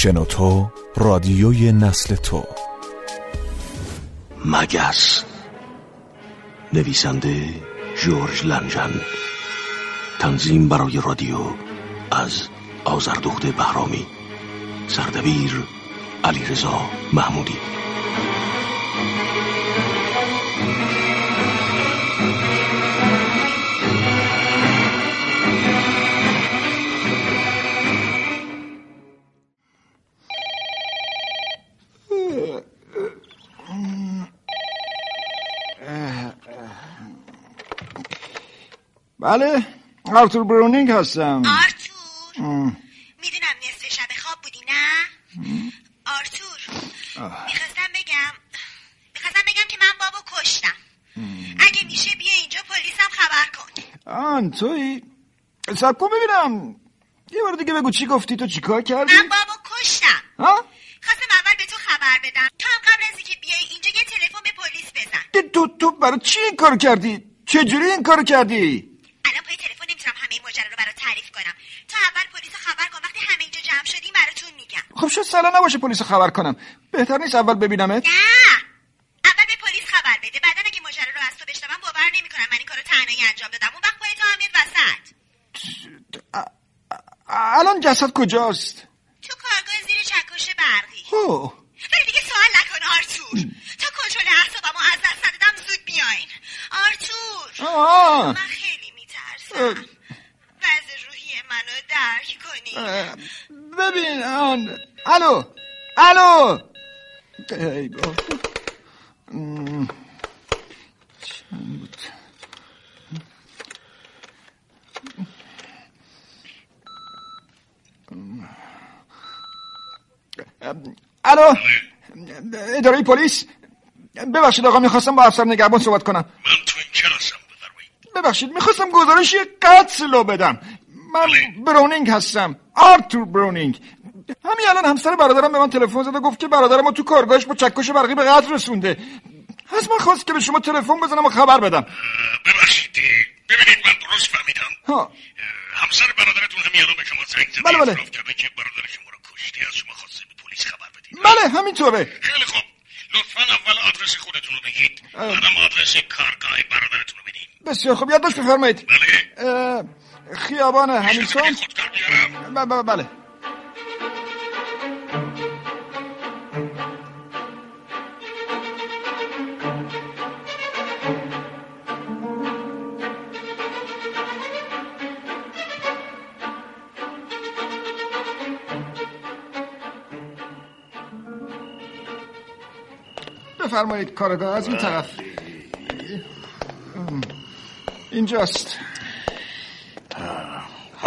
شنوتو رادیوی نسل تو. مگس. نویسنده جورج لنجن. تنظیم برای رادیو از آزردخت بهرامی. سردبیر علیرضا محمودی. بله آرتور برونینگ هستم. آرتور؟ می‌دونم نصف شب خواب بودی نه؟ آرتور می‌خواستم بگم می‌خواستم بگم که من بابا کشتم. اگه میشه بیا اینجا پلیسم خبر کن. آن توی؟ سب کن ببینم. یه بار دیگه بگو چی گفتی تو چی کار کردی؟ من بابا کشتم. ها؟ خواستم اول به تو خبر بدم. تو هم قبل از اینکه بیای اینجا یه تلفن به پلیس بزن. تو تو برای چی این کار کردی؟ چجوری این کار کردی الان پای تلفن نمی‌تونم همه این ماجرا رو برات تعریف کنم تا اول پلیس رو خبر کن وقتی همه اینجا جمع شدیم براتون شاید سلا نباشه پلیس خبر کنم. بهتر نیست اول ببینمت؟ نه. اول به پلیس خبر بده. بعدا اگه ماجرا رو از تو بشنوم باور نمی‌کنم. من این کارو تنهایی انجام دادم. اون وقت هم میاد وسط. الان جسد کجاست؟ تو کارگاه زیر چکش برقی. اوه. ولی دیگه سوال نکن آرتور. تا کنترل اعصابمو از دست ندادم زود بیاین. آرتور. آه. من خیلی میترسم. وضع روحی منو درک کنی. ببین آن الو! الو! ای بابا. ام. چند بود؟ الو! اداره پلیس؟ ببخشید آقا می‌خواستم با افسر نگهبان صحبت کنم. من تو این کلاسم بفرمایید ببخشید می‌خواستم گزارش یک قتل رو بدم. من برونینگ هستم. آرتور برونینگ. همین الان همسر برادرم به من تلفن زد و گفت که برادرم رو تو کارگاهش با چکش برقی به قتل رسونده. از من خواست که به شما تلفن بزنم و خبر بدم. ببخشید ببینید من درست فهمیدم. ها. همسر برادرتون همین الان به شما زنگ زده. بله، بله. که برادر شما رو کشته از شما خواسته به پلیس خبر بدید. بله همینطوره. خیلی خوب. لطفا اول آدرس خودتون رو بگید. بعدم آدرس کارگاه برادرتون رو بدید. بسیار خوب. یادداشت بفرمایید. بله. اه، خیابان همیلتون میشه خودکار بیارم ب- ب- بله. بفرمایید کارگاه از این طرف. اینجاست.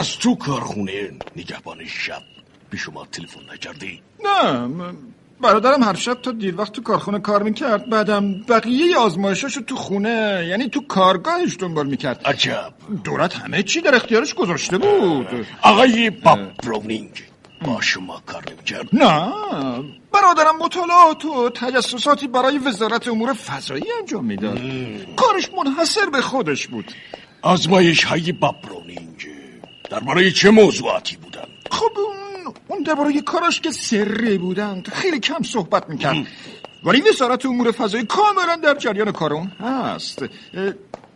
از تو کارخونه نگهبان شب. به شما تلفن نکردی نه برادرم هر شب تا دیر وقت تو کارخونه کار می‌کرد. بعدم بقیه آزمایشاشو تو خونه یعنی تو کارگاهش دنبال می‌کرد. عجب. دولت همه چی در اختیارش گذاشته بود. آقای باب براونینگ با شما کار نمی‌کرد. نه برادرم مطالعات و تجسساتی برای وزارت امور فضایی انجام می‌داد. کارش منحصر به خودش بود. آزمایش های باب براونینگ درباره چه موضوعاتی بودن خب اون, اون درباره کاراش که سری بودن خیلی کم صحبت می‌کرد. ولی وزارت امور فضایی کاملا در جریان کار اون هست.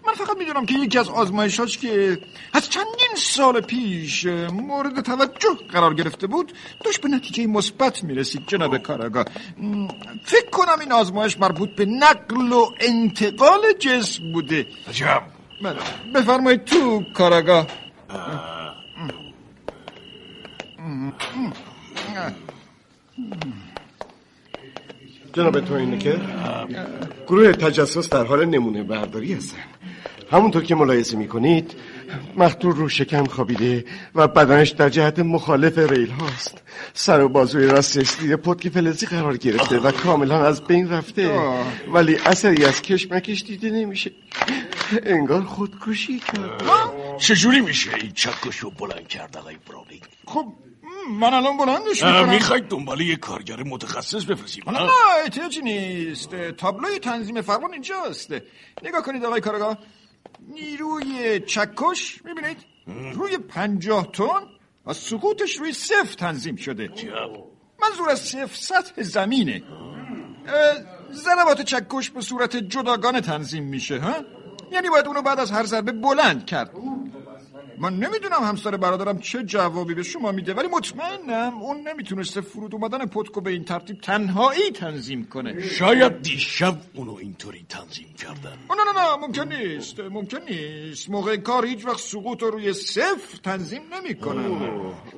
من فقط می‌دونم که یکی از آزمایشاش که از چندین سال پیش مورد توجه قرار گرفته بود داشت به نتیجه مثبت می‌رسید جناب کاراگاه. م، فکر کنم این آزمایش مربوط به نقل و انتقال جسم بوده. عجب. بله، بفرمایید تو کاراگاه. جناب توینکر گروه تجسس در حال نمونه برداری هستن. همونطور که ملاحظه می‌کنید مقتول رو شکم خوابیده و بدنش در جهت مخالف ریل هاست. سر و بازوی راستش زیر پتک فلزی قرار گرفته و کاملا از بین رفته. ولی اثری از کشمکش دیده نمیشه. انگار خودکشی کرد. چجوری میشه این چکش رو بلند کرد آقای براونینگ خب من الان بلندش می‌کنم می‌خواید دنبال یه کارگر متخصص بفرستیم نه نه احتیاجی نیست. تابلوی تنظیم فرمان اینجاست. نگاه کنید آقای کارگاه نیروی چکش می‌بینید؟ روی پنجاه تن و سقوطش روی صفر تنظیم شده. منظور از صفر سطح زمینه. ضربات چکش به صورت جداگانه تنظیم میشه ها؟ یعنی باید اونو بعد از هر ضربه بلند کرد. من نمی‌دونم همسر برادرم چه جوابی به شما میده ولی مطمئنم اون نمی‌تونسته فرود اومدن پتکو به این ترتیب تنهایی تنظیم کنه. شاید دیشب اونو اینطوری تنظیم کردن. نه نه نه ممکن نیست ممکن نیست. موقع کار هیچ وقت سقوط رو روی صفر تنظیم نمی‌کنن.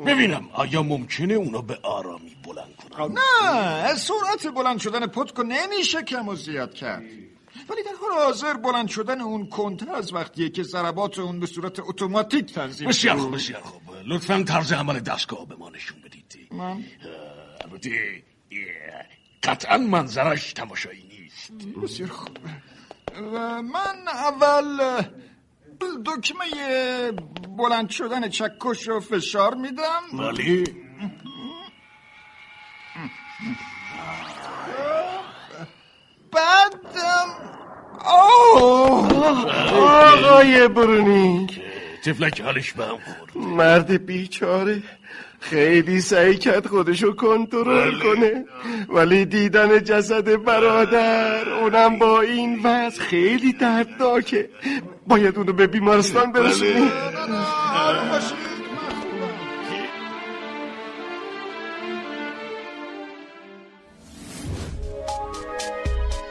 ببینم آیا ممکنه اونو به آرامی بلند کنن؟ نه سرعت بلند شدن پتکو نمیشه کم و زیاد کرد. ولی در حال حاضر بلند شدن اون کنتر از وقتیه که ضربات اون به صورت اتوماتیک تنظیم بسیار خوب بسیار خوب. لطفا طرز عمل دستگاه به ما نشون بدید. من؟ البته قطعا منظرش تماشایی نیست. بسیار خوب. و من اول دکمه بلند شدن چکش رو فشار میدم. ولی؟ بعدم آه آقای برونینگ تفلک حالش به هم خورد. مرد بیچاره. خیلی سعی کرد خودشو کنترل کنه. ولی دیدن جسد برادر اونم با این وضع خیلی دردناکه. باید اونو به بیمارستان برسونیم.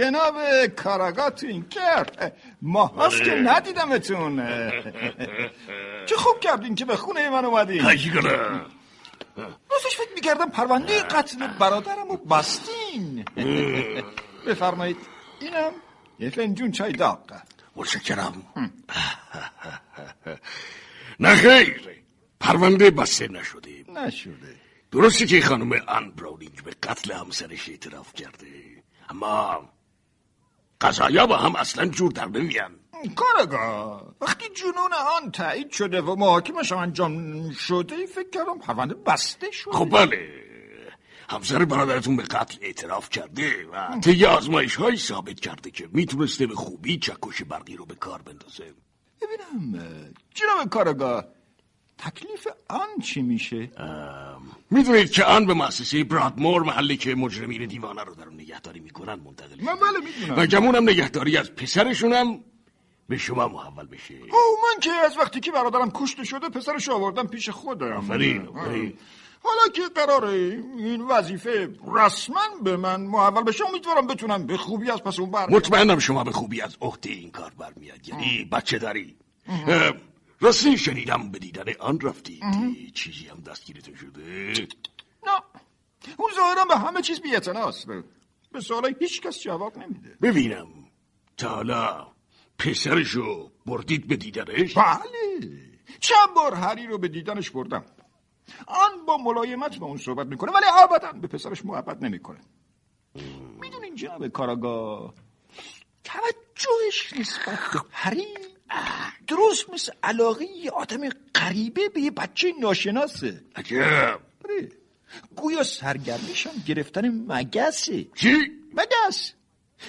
جناب کاراگاه تو این کرد ما هست که ندیدمتون. چه خوب کردین که به خونه من اومدین. کنه راستش فکر می‌کردم پرونده قتل برادرم رو بستین. بفرمایید. اینم یه فنجون چای داغ. متشکرم. نه خیر. پرونده بسته نشده. نشده. درسته که خانم آن براونینگ به قتل همسرش اعتراف کرده. اما قضایا با هم اصلا جور در نمیان. کارگاه وقتی جنون آن تایید شده و محاکمش انجام شده فکر کردم پرونده بسته شده. خب بله. همسر برادرتون به قتل اعتراف کرده و طی آزمایش های ثابت کرده که می‌تونسته به خوبی چکش برقی رو به کار بندازه. ببینم جناب کارگاه تکلیف آن چی میشه؟ می‌دونید که آن به مؤسسه برادمور محلی که مجرمین دیوانه رو در اون نگهداری می‌کنن منتقل من. بله می‌دونم. و گمونم نگهداری از پسرشونم به شما محول بشه. او من که از وقتی که برادرم کشته شده پسرش آوردم پیش خودم. آفرین، آفرین. حالا که قراره این وظیفه رسما به من محول بشه امیدوارم بتونم به خوبی از پس اون بر مطمئنم شما به خوبی از عهده این کار برمیاد یعنی بچه داری راستی شنیدم به دیدن آن رفتید چیزی هم دستگیرتون شده؟ نه. اون ظاهرا به همه چیز بیعتناست به سوالای هیچ کس جواب نمیده. ببینم. تا حالا پسرشو بردید به دیدنش؟ بله. چند بار هری رو به دیدنش بردم. آن با ملایمت با اون صحبت می‌کنه ولی ابدا به پسرش محبت نمی‌کنه. می‌دونین جناب کاراگاه توجهش نسبت به هری درست مثل علاقه یه آدم غریبه به یه بچه ناشناسه عجب آره. گویا سرگرمیش هم گرفتن مگسه چی؟ مگس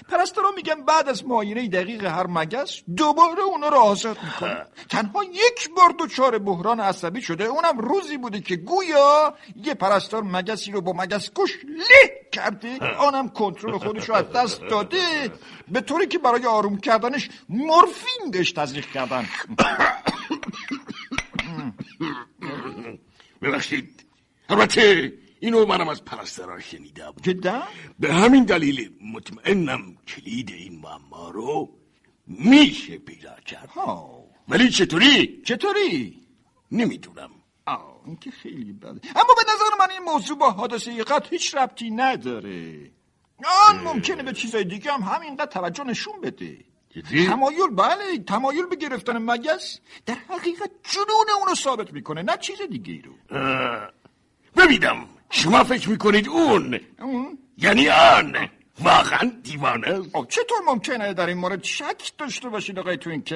پرستارا میگن بعد از معاینه دقیق هر مگس دوباره اونا رو آزاد می‌کنه تنها یک بار دچار بحران عصبی شده اونم روزی بوده که گویا یه پرستار مگسی رو با مگس کش له کرده آنم کنترل خودش رو از دست داده. به طوری که برای آروم کردنش مورفین بهش تزریق کردن. ببخشید. البته اینو منم از پرستارا شنیدم جدا؟ به همین دلیل مطمئنم کلید این معما رو میشه پیدا کرد. ها. ولی چطوری؟ چطوری؟ نمی‌دونم. آه این که خیلی بده. اما به نظر من این موضوع با حادثه قتل هیچ ربطی نداره. آن ممکنه به چیزای دیگه هم همینقدر توجه نشون بده. جدی؟ تمایل بله تمایل به گرفتن مگس در حقیقت جنون اونو ثابت می‌کنه نه چیز دیگه ای رو ببینم. شما فکر می‌کنید اون؟ یعنی آن. واقعا دیوانه. است آه، چطور ممکنه در این مورد شک داشته باشید آقای توینکر؟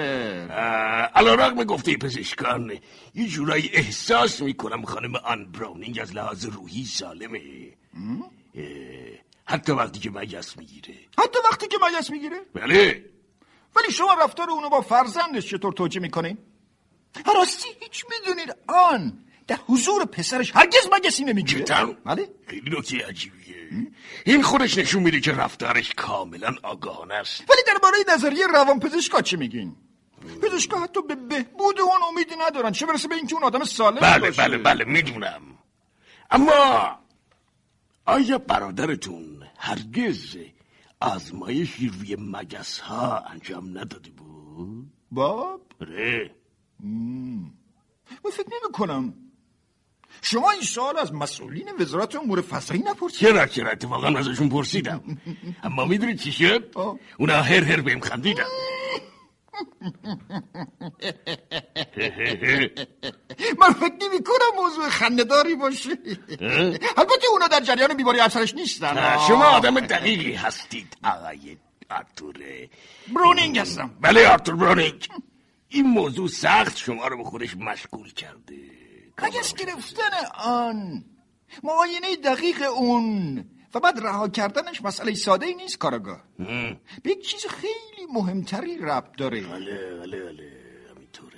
علا رقم گفته پزشکان یه جورایی احساس می‌کنم خانم آن براونینگ از لحاظ روحی سالمه. حتی وقتی که مگس می‌گیره. حتی وقتی که مگس می‌گیره؟ بله. ولی شما رفتار اونو با فرزندش چطور توجیه می‌کنین راستی هیچ می‌دونید. آن در حضور پسرش هرگز مگسی نمی‌گیره. جدا بله. خیلی نکته عجیبیه. این خودش نشون میده که رفتارش کاملا آگاهانه است. ولی درباره نظریه روان پزشکا چی میگین؟ پزشکا حتی به بهبود اون امیدی ندارن. چه برسه به اینکه اون آدم سالم بله باشه؟ بله بله می‌دونم. اما آیا برادرتون هرگز آزمایشی روی مگس ها انجام نداده بود؟ باب. آره. من فکر نمی کنم شما این سال از مسئولین وزارت امور فضایی نپرسید. چرا چرا؟ اتفاقا ازشون پرسیدم. اما می‌دونی چی شد؟ اونا هر هر بهم خندیدن. من فکر نمی کنم موضوع خندهداری باشه. البته اونا در جریان بیماری افسرش نیستن. شما آدم دقیقی هستید آقای آرتور برونینگ هستم. بله آرتور برونینگ. این موضوع سخت شما رو به خودش مشغول کرده. مگس گرفتن آن؟ معاینه دقیق اون. و بعد رها کردنش مسئله ساده ای نیست کاراگاه. هم. به یک چیز خیلی مهمتری ربط داره. بله بله بله. همینطوره.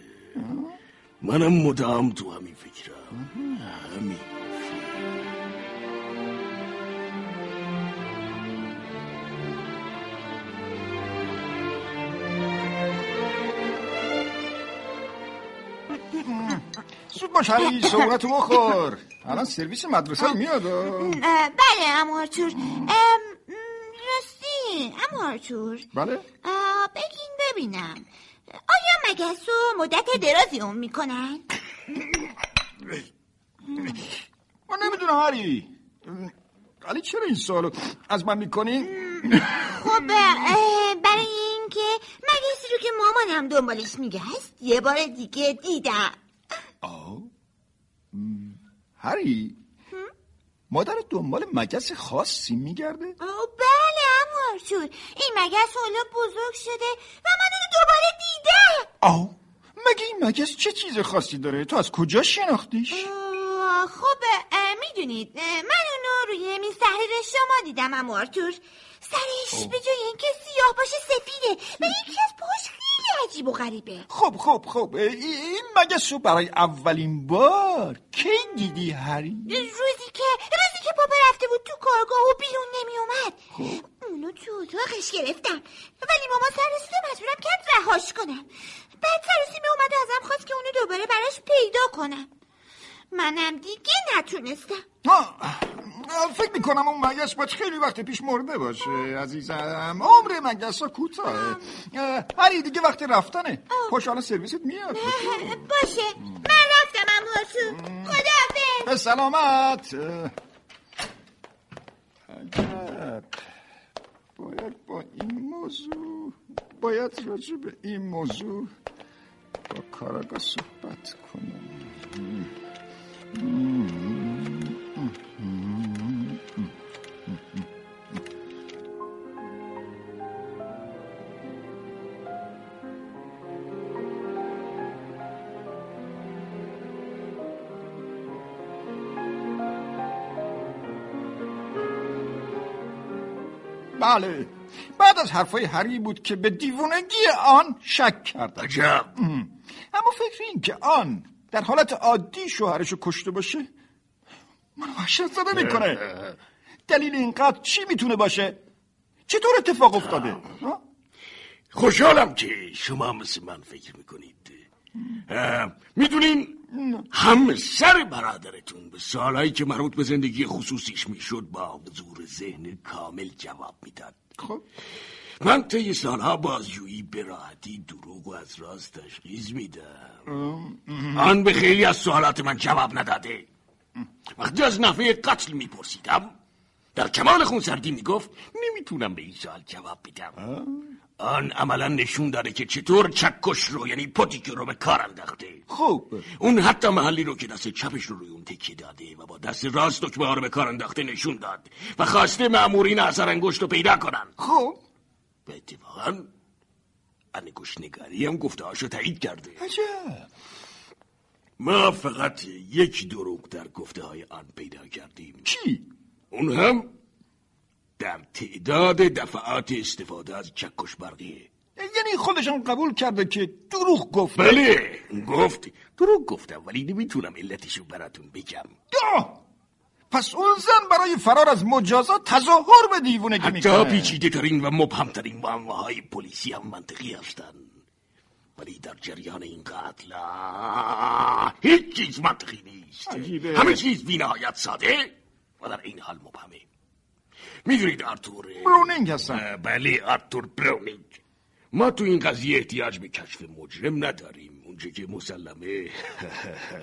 منم مدام تو همین فکرم. همین. زود باش هری صورتو بخور. الان سرویس مدرسه میاد. بله اما آرتور. راستی اما آرتور. بله. بگین ببینم. آیا مگس رو مدت درازی اون می‌کنن؟ من نمی‌دونم هری. ولی چرا این سوالو از من می‌کنی؟ خب برای اینکه مگسی رو که مامانم دنبالش میگشت یه بار دیگه دیدم. آه؟ هری. مادر دنبال مگس خاصی میگرده؟ آه، بله آرتور این مگس حالا بزرگ شده و من اونو دوباره دیدم آه؟ مگه این مگس چه چیز خاصی داره؟ تو از کجا شناختیش؟ خب می‌دونید من اونو روی میز تحریر شما دیدم اما آرتور سرش به جای اینکه سیاه باشه سفیده. و یکی از پاش خیلی عجیب و غریبه. خب خب خب این مگس رو برای اولین بار؟ کی دیدی هری؟ روزی که روزی که پاپا رفته بود تو کارگاه و بیرون نمی اومد اونو تو اتاقش گرفتم. ولی ماما سر رسید و مجبورم کرد رهاش کنم. بعد سرسیمه اومد و ازم خواست که اونو دوباره براش پیدا کنم. منم دیگه نتونستم. فکر می‌کنم اون مگس باید خیلی وقت پیش مرده باشه عزیزم. عمر مگس ها کوتاه هری دیگه وقت رفتنه. پاش الان سرویست میاد. باشه. من رفتم امو خداحافظ. به سلامت. عجب باید با این موضوع باید راجع به این موضوع با کاراگاه صحبت کنم. بله. بعد از حرفای هری بود که به دیوونگی آن شک کردم. عجب. اما فکر این که آن در حالت عادی شوهرشو کشته باشه من وحشت زده می‌کنه. دلیل اینقدر چی می‌تونه باشه؟ چطور اتفاق افتاده؟ خوشحالم که شما مثل من فکر می‌کنید. می‌دونین هم سر برادرتون به سالهایی که مربوط به زندگی خصوصیش می‌شد با حضور ذهن کامل جواب می‌داد. خب. من طی سالها بازجویی به راحتی دروغ و از راست تشخیص میدم. آن به خیلی از سوالات من جواب نداده. وقتی از نحوه قتل میپرسیدم در کمال خونسردی می‌گفت نمی‌تونم به این سوال جواب بدم. آن عملا نشون داره که چطور چکش رو یعنی پوتیک رو به کار انداخته. خب اون حتی محلی رو که دست چپش رو روی اون تکیه داده و با دست راست دکمه ها رو به کار انداخته نشون داد و خواسته مامورین اثر انگشت رو پیدا کنن خب به اتفاقا انگشت نگاری هم گفته هاشو تایید کرده. عجب. ما فقط یک دروغ در گفته های آن پیدا کردیم. کی؟ اون هم در تعداد دفعات استفاده از چکش برقیه یعنی خودشان قبول کرده که دروغ گفت بله گفت. دروغ گفتم ولی نمی‌تونم علتشو براتون بگم. آه! پس اون زن برای فرار از مجازات تظاهر به دیوونگی حتی می‌کنه پیچیده ترین و مبهمترین معماهای پلیسی هم منطقی هستن ولی در جریان این قتل هیچ چیز منطقی نیست. عجیبه. همه چیز بی نهایت ساده و در این حال مبهمه. می‌دونید آرتور برونینگ هستم. اه، بله آرتور براونینگ ما تو این قضیه احتیاج به کشف مجرم نداریم اونچه که مسلمه.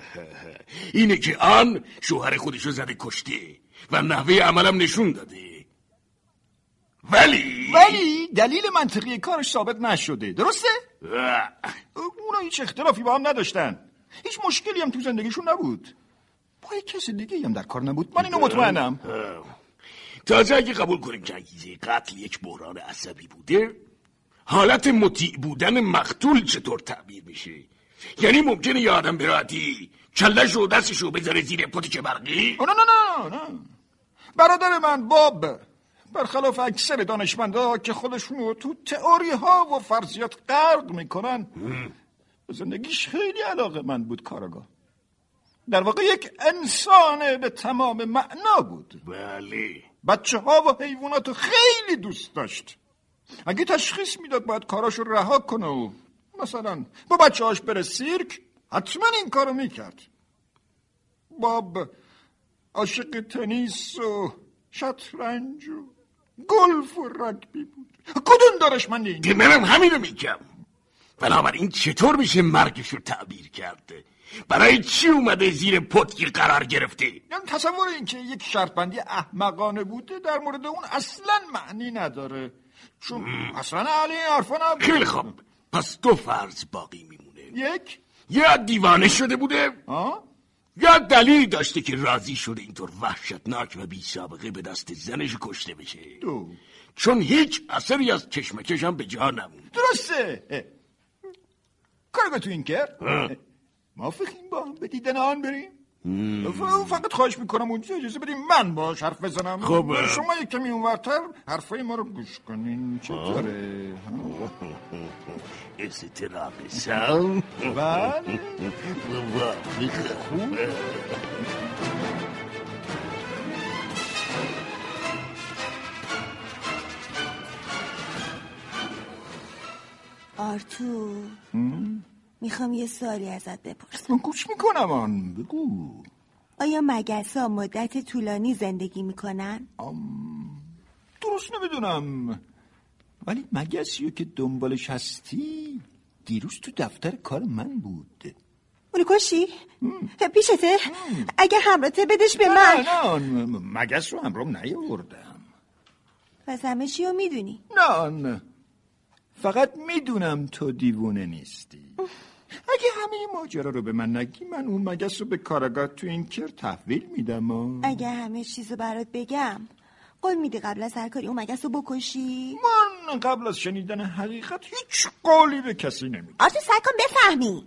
اینه که آن شوهر خودشو زده کشته و نحوه عملم نشون داده. ولی ولی دلیل منطقی کارش ثابت نشده درسته؟ اونا هیچ اختلافی با هم نداشتن. هیچ مشکلی هم تو زندگیشون نبود. با یک کس دیگه هم در کار نبود. من اینو مطمئنم. تازه اگه قبول کنیم که انگیزه قتل یک بحران عصبی بوده حالت مطیع بودن مقتول چطور تعبیر میشه؟ یعنی ممکنه یه آدم به راحتی کلش و دستش رو بذاره زیر پتیک برقی؟ نه نه نه نه. برادر من باب برخلاف اکثر دانشمندا که خودشونو تو تئوری ها و فرضیات غرق می‌کنن به زندگیش خیلی علاقه من بود کارگاه در واقع یک انسان به تمام معنا بود. بله. بچه ها و حیوانات رو خیلی دوست داشت. اگه تشخیص می‌داد باید کاراشو رها کنه و مثلا با بچه هاش بره سیرک حتما این کارو می‌کرد. باب عاشق تنیس و شطرنج و گلف و رگبی بود. کدوم دانشمندی این؟ که منم همینو میگم. بنابراین چطور میشه مرگش رو تعبیر کرده؟ برای چی اومده زیر پتکی قرار گرفته؟ یعنی تصور این که یک شرط بندی احمقانه بوده در مورد اون اصلا معنی نداره. چون اصلا این حرفا نبود. خیلی خوب. پس دو فرض باقی میمونه. یک؟ یا دیوانه شده بوده آه؟ یا دلیلی داشته که راضی شده اینطور وحشتناک و بی سابقه به دست زنش کشته بشه. دو. چون هیچ اثری از کشمکش هم به جا نموند. درسته. اه. کارگاه تو این کرد موافقیم با هم به دیدن آن بریم. فقط خواهش می‌کنم اونجا اجازه بدیم من باش حرف بزنم. خب. شما یک کمی اونورتر حرفای ما رو گوش کنین. چطوره؟ ها؟ استراب سام بله. خوب آرتور می‌خوام یه سوالی ازت بپرسم. من گوش می‌کنم آن. بگو. آیا مگس ها مدت طولانی زندگی می‌کنن؟ درست نمی‌دونم. ولی مگسی که دنبالش هستی دیروز تو دفتر کار من بود. اونو کشی؟ پیشته؟ اگه همراته بدش به من. نه نه مگس رو همرام نیاوردم. پس همه چی رو می‌دونی. نه نه فقط می‌دونم تو دیوونه نیستی. اگه همه این ماجرا رو به من نگی من اون مگس رو به کارگاه تو این کر تحویل میدم و اگه همه چیز رو برات بگم قول میدی قبل از هر کاری اون مگس رو بکشی؟ من قبل از شنیدن حقیقت هیچ قولی به کسی نمیدم. آرتور سعی کن بفهمی.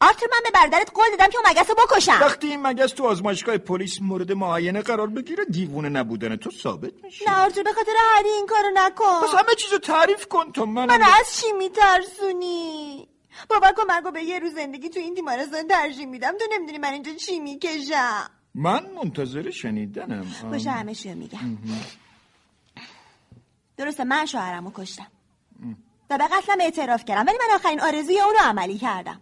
آرتور من به برادرت قول دادم که اون مگس رو بکشم. وقتی این مگس تو آزمایشگاه پلیس مورد معاینه قرار بگیره دیوونه نبودن تو ثابت میشه. نه آرتور به خاطر هری این کارو نکن. پس همه چیزو تعریف کن تا من من از چی میترسونی؟ باور کن مرگو به یه روز زندگی تو این بیمارستان ترجیح میدم. تو نمی‌دونی من اینجا چی می‌کشم. من منتظر شنیدنم. باشه همه چی رو میگم درسته من شوهرمو کشتم. و به قتلم اعتراف کردم. ولی من آخرین آرزوی اون رو عملی کردم.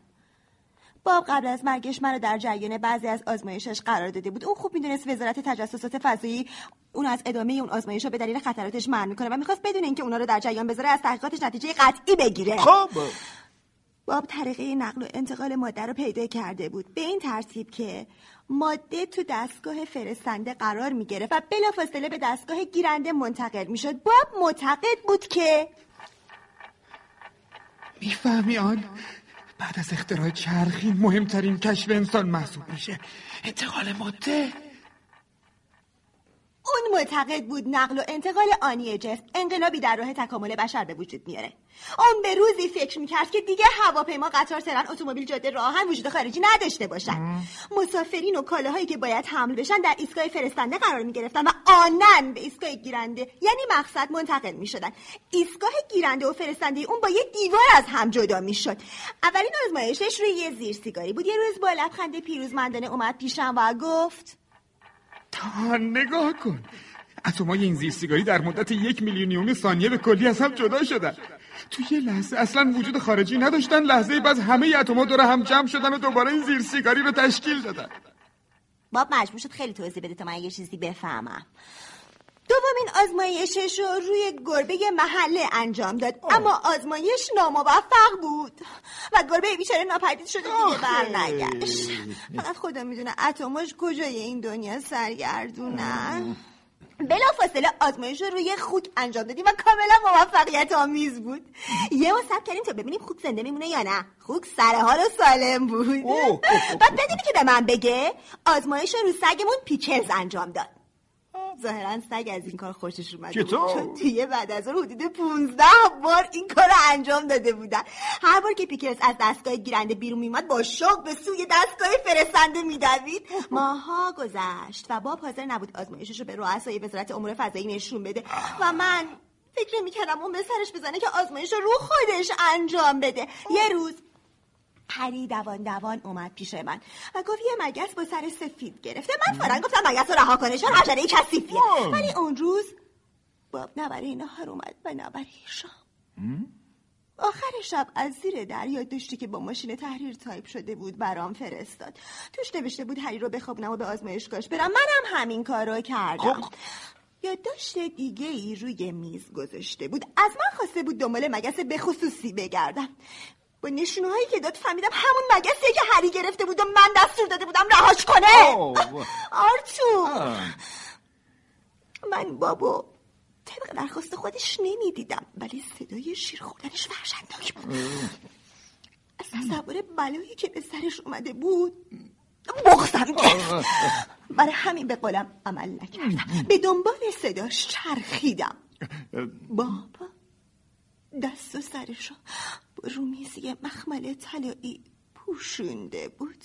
باب قبل از مرگش منو در جریان بعضی از آزمایشش قرار داده بود. اون خوب می‌دونست وزارت تجسسات فضایی اون از ادامه اون آزمایش به دلیل خطراتش منع می‌کنه و می‌خواست بدون اینکه اونا رو در جریان بذاره از تحقیقاتش نتیجه قطعی بگیره. خب. باب طریقه نقل و انتقال ماده رو پیدا کرده بود. به این ترتیب که ماده تو دستگاه فرستنده قرار می و بلافاصله به دستگاه گیرنده منتقل می شد باب معتقد بود که می‌فهمی آن؟ بعد از اختراع چرخی مهمترین کشف انسان محسوب میشه. انتقال ماده؟ اون معتقد بود نقل و انتقال آنی جسم انقلابی در راه تکامل بشر به وجود میاره. اون به روزی فکر می‌کرد که دیگه هواپیما قطار ترن اتومبیل جاده راهن وجود خارجی نداشته باشن. مسافرین و کالاهایی که باید حمل بشن در ایستگاه فرستنده قرار می‌گرفتن و آنن به ایستگاه گیرنده یعنی مقصد منتقل می‌شدن. ایستگاه گیرنده و فرستنده اون با یه دیوار از هم جدا می‌شد. اولین آزمایشش روی یه زیر سیگاری بود. یه روز با لبخند پیروزمندانه اومد پیشم و گفت تا نگاه کن. اتمای این زیر سیگاری در مدت یک میلیونیوم ثانیه به کلی از هم جدا شدن. تو یه لحظه اصلا وجود خارجی نداشتن لحظه بعد همه اتما دور هم جمع شدن و دوباره این زیر سیگاری رو تشکیل دادن. باب مجبور شد خیلی توضیح بده تا من یه چیزی بفهمم. دومین آزمایشش رو روی گربه محله انجام داد. اما آزمایش ناموفق بود. و گربه بیچاره ناپدید شده دیگه برنگشت. فقط خدا می‌دونه اتماش کجای این دنیا سرگردونن. بلا فاصله آزمایش رو روی خوک انجام دادیم و کاملا موفقیت آمیز بود. یه ما سب کردیم تا ببینیم خوک زنده میمونه یا نه. خوک سر حال و سالم بود. بعد بدونی که به من بگه آزمایش رو سگمون پیچرز انجام داد. ظاهرا سگ از این کار خوشش اومده بود. چون دیگه بعد از اون حدود 15 بار این کار رو انجام داده بودن. هر بار که پیکرز از دستگاه گیرنده بیرون میومد با شوق به سوی دستگاه فرستنده میدوید. ماها گذشت و باب حاضر نبود آزمایشش رو به رؤسای وزارت امور فضایی نشون بده و من فکر می‌کردم اون به سرش بزنه که آزمایش رو خودش انجام بده. یه روز پری دوان دوان اومد پیش من و گفت یه مگس با سر سفید گرفته. من فورا گفتم مگس رو رها کنه چون حشره کثیفیه ولی اون روز باب نه برای نهار اومد و نه برای شام. آخر شب از زیر دریا داشتی که با ماشین تحریر تایپ شده بود برام فرستاد. توش نوشته بود هری رو بخوابونم و به آزمایشگاهش برم. منم همین کار رو کردم. یادداشت دیگه ای روی میز گذاشته بود. از من خواسته بود دنبال مگس به خصوصی بگردم. با نشونه که داد فهمیدم همون مگسیه که هری گرفته بود و من دستور داده بودم رهاش کنه. آرتو من بابا طبق درخواست خودش نمی‌دیدم ولی صدای شیر خوردنش وحشتناک بود. از تصور بلایی که به سرش اومده بود بغزم کرد. برای همین به قولم عمل نکردم. به دنبال صداش چرخیدم. بابا دست و سرشو رومیزی مخمل طلایی پوشونده بود.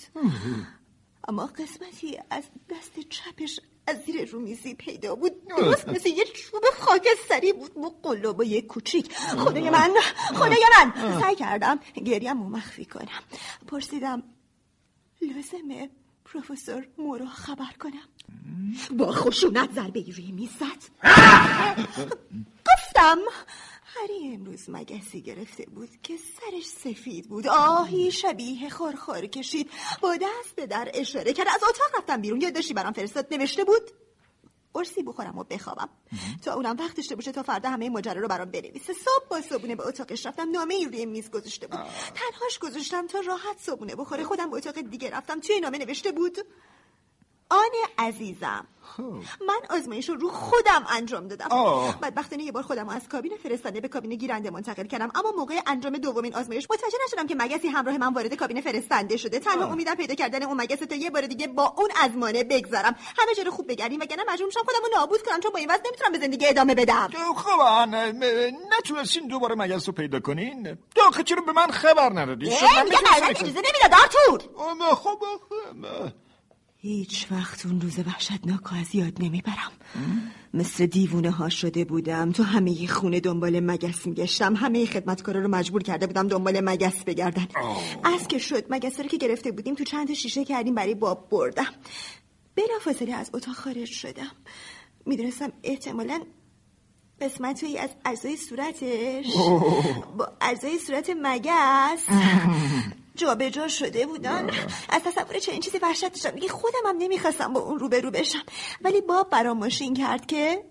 اما قسمتی از دست چپش از زیر رومیزی پیدا بود. درست مثل یه چوب خاکستری بود. با قلابای کوچیک. خدای من خدای من. سعی کردم گریم و مخفی کنم. پرسیدم لازمه پروفسور مورا خبر کنم؟ با خشونت ضربه روی میز زد گفتم هری امروز مگسی گرفته بود که سرش سفید بود؟ آهی شبیه خورخور کشید. با دست به در اشاره کرد. از اتاق رفتم بیرون. یادداشتی برام فرستاد. نوشته بود قرصی بخورم و بخوابم. تا اونم وقت داشته باشه تا فردا همه ماجرا رو برام بنویسه. صبح با صبونه به اتاقش رفتم. نامه ای روی میز گذاشته بود. تنهاش گذاشتم تا راحت صبونه بخوره. خودم به اتاق دیگه رفتم. توی نامه نوشته بود آن عزیزم. من آزمایش رو رو خودم انجام دادم. بدبختانه یه بار خودم از کابین فرستنده به کابین گیرنده منتقل کردم. اما موقع انجام دومین آزمایش متوجه نشدم که مگسی همراه من وارد کابین فرستنده شده. تنها امیدم پیدا کردن اون مگس تا یه بار دیگه با اون ازمانه بگذرم همه جا رو خوب بگردیم وگرنه مجبور میشم خودم رو نابود کنم چون با این وضع نمی‌تونم به زندگی ادامه بدم. خب نتونستین دوباره مگس رو پیدا کنین؟ داخل چرا به من خبر ندادی؟ اجازه نمی‌داد آرتور. خب هیچ وقت اون روز وحشتناک از یاد نمی‌برم. مثل دیوونه ها شده بودم. تو همه خونه دنبال مگس میگشتم. همه خدمتکارا رو مجبور کرده بودم دنبال مگس بگردن. از که شد مگس رو که گرفته بودیم تو چند شیشه کردیم برای باب بردم. بلا فاصله از اتاق خارج شدم. می‌دونستم احتمالا قسمتی از اعضای صورتش. با اعضای صورت مگس. جابجا جا شده بودن از تصور چنین چیزی وحشت داشتم. دیگه خودم هم نمی‌خواستم با اون روبرو بشم. ولی باب برام ماشین کرد که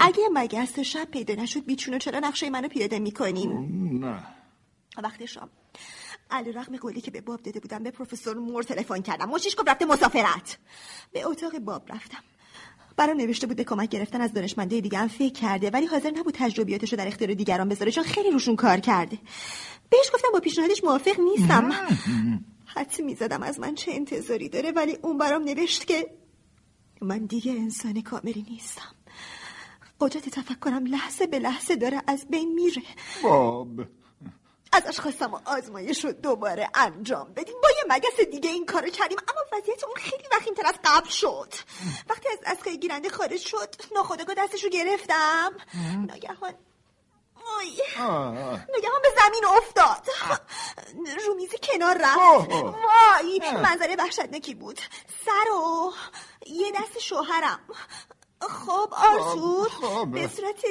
اگه مگس شب پیدا نشد بیچونو چرا نقشه منو پیاده می‌کنیم؟ نه. وقتی شام. علی رقم قولی که به باب داده بودم به پروفسور مور تلفن کردم. مشیش گفت رفته مسافرت. به اتاق باب رفتم. برام نوشته بود به کمک گرفتن از دانشمنده دیگه هم فکر کرده ولی حاضر نبود تجربیاتش رو در اختیار دیگران بذاره چون خیلی روشون کار کرده. بهش گفتم با پیشنهادش موافق نیستم. حتی می‌زدم از من چه انتظاری داره ولی اون برام نوشت که من دیگه انسان کاملی نیستم. قدرت تفکرم لحظه به لحظه داره از بین میره. باب. ازش خواستم آزمایش رو دوباره انجام بدیم. با یه مگس دیگه این کارو کردیم. اما وضعیت اون خیلی وخیمتر از قبل شد. وقتی از دستگاه گیرنده خارج شد ناخداگاه دستش رو گرفتم. ناگهان آی ناگهان به زمین افتاد. رو میز کنار رفت. وای. منظره وحشتناکی بود. سر و یه دست شوهرم. خب آرتور به صورت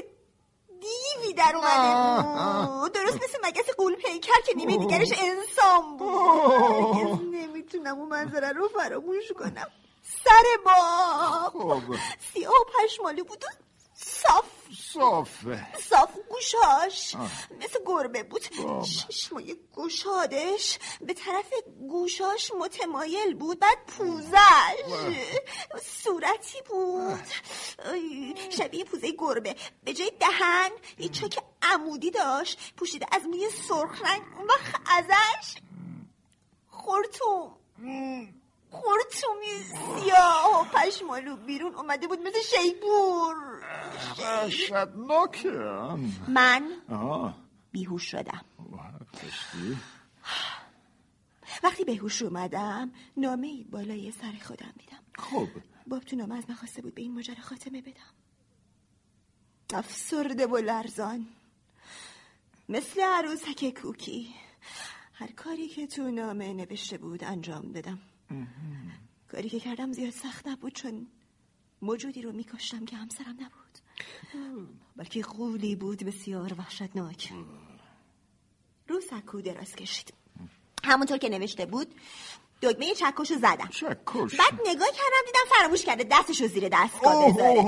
دیوی در اومده بود. درست مثل مگس قول پیکر که نیمه دیگرش انسان بود. نمی‌تونم اون منظره رو فراموش کنم. سر با سیاه و پشمالو بود و صاف. صافه. صاف گوشاش. مثل گربه بود. چشمای گشادش به طرف گوشاش متمایل بود. بعد پوزش. صورتی بود. شبیه پوزه گربه. به جای دهن یه چاک عمودی داشت پوشیده از موی سرخ رنگ. اون وقت ازش خورتوم. خورتومی سیاه و پشمالو بیرون اومده بود مثل شیپور وحشتناکه من بیهوش شدم. وقتی بهوش اومدم نامه ای بالای سر خودم دیدم. خب. باب تو نامه از من خواسته بود به این ماجرا خاتمه بدم. افسرده و لرزان. مثل عروسک کوکی. هر کاری که تو نامه نوشته بود انجام دادم کاری که کردم زیاد سخت نبود چون موجودی رو میکشتم که همسرم نبود. بلکه قولی بود بسیار وحشتناک. رو سکو دراز کشید. همونطور که نوشته بود چکش رو زدم. چکش. بعد نگاه کردم دیدم فراموش کرده دستش رو زیر دستگاه بذاره.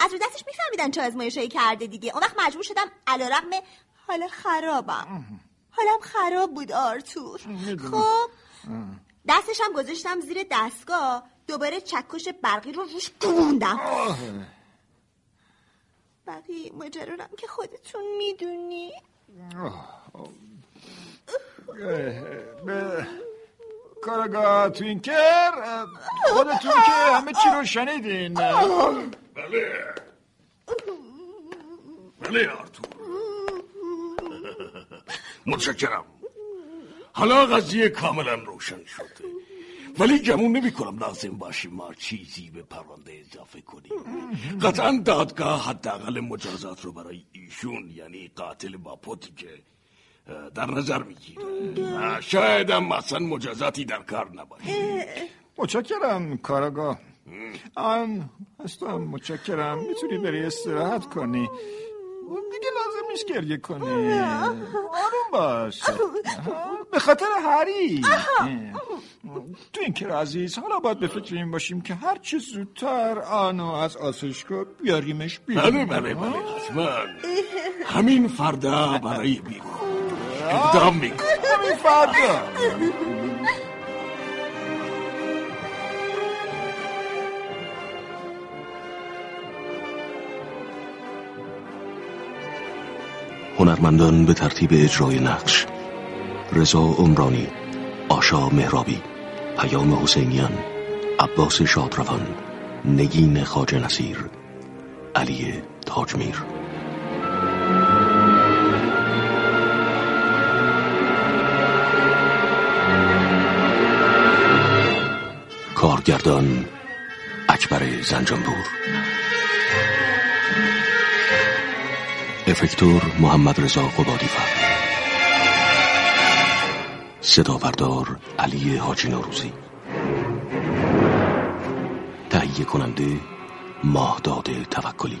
از رو دستش میفهمیدن چه آزمایشایی کرده دیگه. اون وقت مجبور شدم علا رقم حالا خرابم. حالم خراب بود آرتور. خب دستش هم گذاشتم زیر دستگاه. دوباره چکش برقی رو روش گوندم بقیه ماجرا که خودتون می‌دونی. کارگاه توینکر خودتون که همه چی رو شنیدین. بله. بله آرتور. متشکرم. حالا قضیه کاملا روشن شده. ولی گمون نمی کنم لازم باشیم ما چیزی به پرونده اضافه کنیم. قطعا دادگاه حداقل مجازات رو برای ایشون یعنی قاتل با پوتی که در نظر می‌گیره. شاید هم اصلا مجازاتی در کار نباشه. متشکرم کارگاه آن هستم متشکرم. می‌تونی بری استراحت کنی. دیگه لازم نیست گریه کنی. آروم باش. به خاطر هری. تو این که عزیز حالا باید به فکر این باشیم که هر چه زودتر آنو از آسایشگاه بیاریمش بیرون. بله بله بله حتما. همین فردا برای بیرون. می‌کنم همین فردا. هنرمندان به ترتیب اجرای نقش رضا عمرانی آشا مهرابی پیام حسینیان عباس شادروان نگین خاج نصیر علی تاجمیر. کارگردان اکبر زنجانپور افکتور محمد رضا قبادی فر صدا بردار علی حاجی نوروزی. تهیه کننده ماهداد توکلی.